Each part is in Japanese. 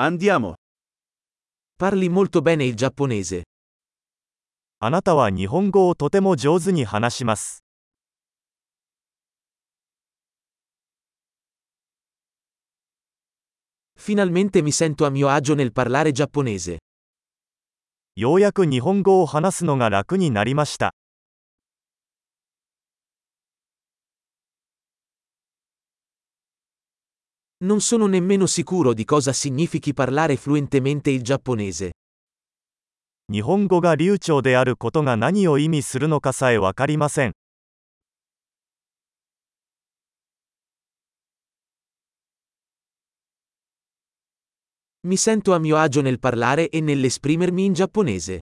Andiamo. Parli molto bene il giapponese. あなたは日本語をとても上手に話します。Finalmente mi sento a mio agio nel parlare giapponese. ようやく日本語を話すのが楽になりました。Non sono nemmeno sicuro di cosa significhi parlare fluentemente il giapponese. 日本語が流暢であることが何を意味するのかさえわかりません。 Mi sento a mio agio nel parlare e nell'esprimermi in giapponese.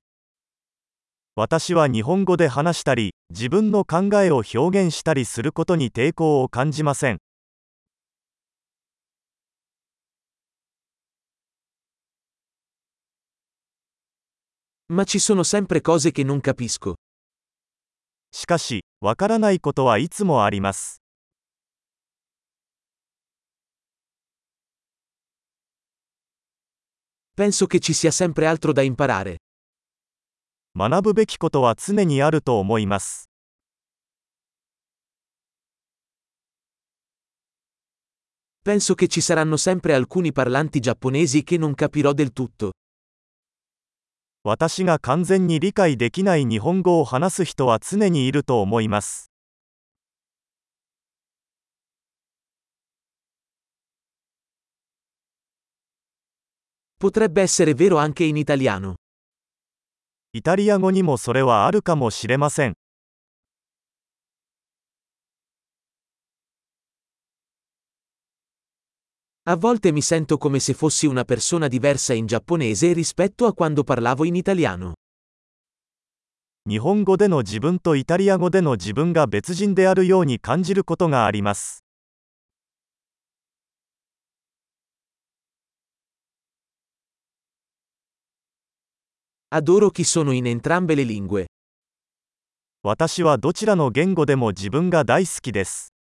私は日本語で話したり、自分の考えを表現したりすることに抵抗を感じません。 Ma ci sono sempre cose che non capisco. しかし、わからないことはいつもあります。 Penso che ci sia sempre altro da imparare. 学ぶべきことは常にあると思います。 Penso che ci saranno sempre alcuni parlanti giapponesi che non capirò del tutto. 私が完全に理解できない日本語を話す人は常にいると思います。Potrebbe essere vero anche in italiano. イタリア語にもそれはあるかもしれません。A volte mi sento come se fossi una persona diversa in giapponese rispetto a quando parlavo in italiano. 日本語での自分とイタリア語での自分が別人であるように感じることがあります。Adoro chi sono in entrambe le lingue. 私はどちらの言語でも自分が大好きです。